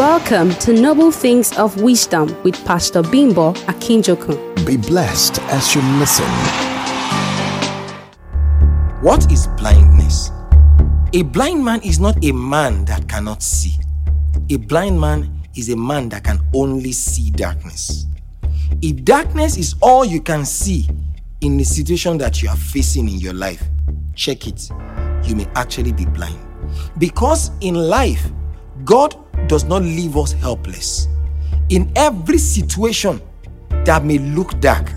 Welcome to Noble Things of Wisdom with Pastor Bimbo Akinjokun. Be blessed as you listen. What is blindness? A blind man is not a man that cannot see. A blind man is a man that can only see darkness. If darkness is all you can see in the situation that you are facing in your life, check it. You may actually be blind. Because in life, God does not leave us helpless. In every situation that may look dark,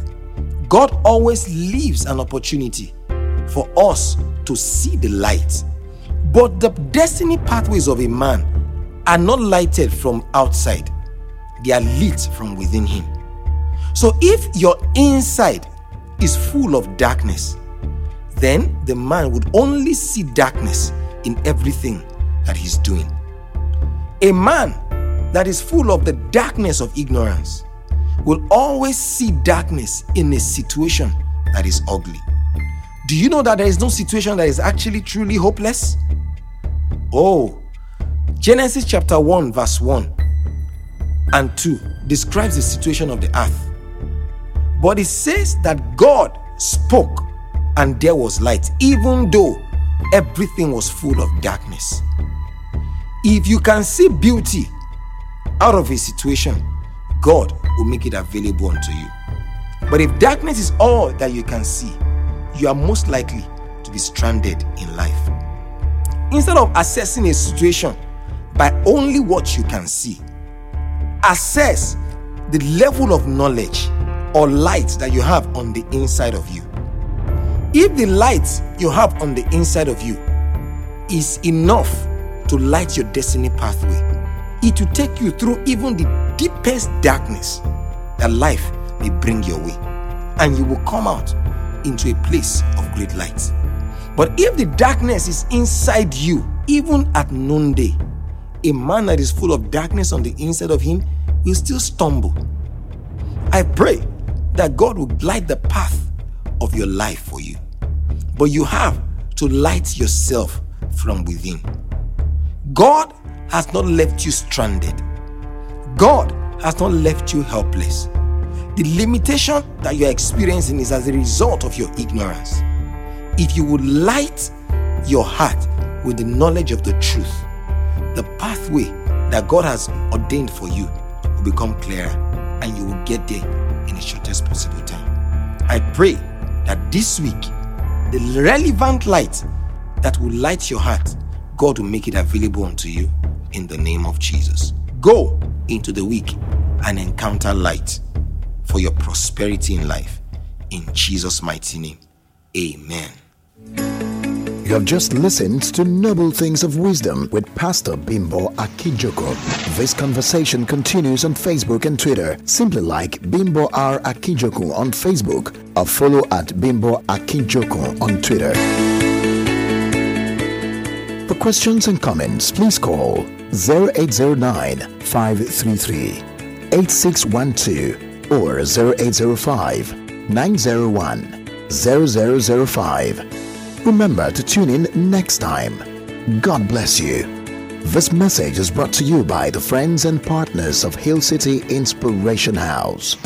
God always leaves an opportunity for us to see the light. But the destiny pathways of a man are not lighted from outside, they are lit from within him. So if your inside is full of darkness, then the man would only see darkness in everything that he's doing. A man that is full of the darkness of ignorance will always see darkness in a situation that is ugly. Do you know that there is no situation that is actually truly hopeless? Oh, Genesis chapter 1, verse 1 and 2 describes the situation of the earth. But it says that God spoke and there was light, even though everything was full of darkness. If you can see beauty out of a situation, God will make it available unto you. But if darkness is all that you can see, you are most likely to be stranded in life. Instead of assessing a situation by only what you can see, assess the level of knowledge or light that you have on the inside of you. If the light you have on the inside of you is enough to light your destiny pathway, it will take you through even the deepest darkness that life may bring your way, and you will come out into a place of great light. But if the darkness is inside you, even at noonday, a man that is full of darkness on the inside of him will still stumble. I pray that God will light the path of your life for you. But you have to light yourself from within. God has not left you stranded. God has not left you helpless. The limitation that you're experiencing is as a result of your ignorance. If you would light your heart with the knowledge of the truth, the pathway that God has ordained for you will become clearer and you will get there in the shortest possible time. I pray that this week, the relevant light that will light your heart, God will make it available unto you in the name of Jesus. Go into the week and encounter light for your prosperity in life. In Jesus' mighty name, amen. You have just listened to Noble Things of Wisdom with Pastor Bimbo Akinjokun. This conversation continues on Facebook and Twitter. Simply like Bimbo R. Akinjokun on Facebook or follow at Bimbo Akinjokun on Twitter. Questions and comments, please call 0809 533 8612 or 0805 901 0005. Remember to tune in next time. God bless you. This message is brought to you by the friends and partners of Hill City Inspiration House.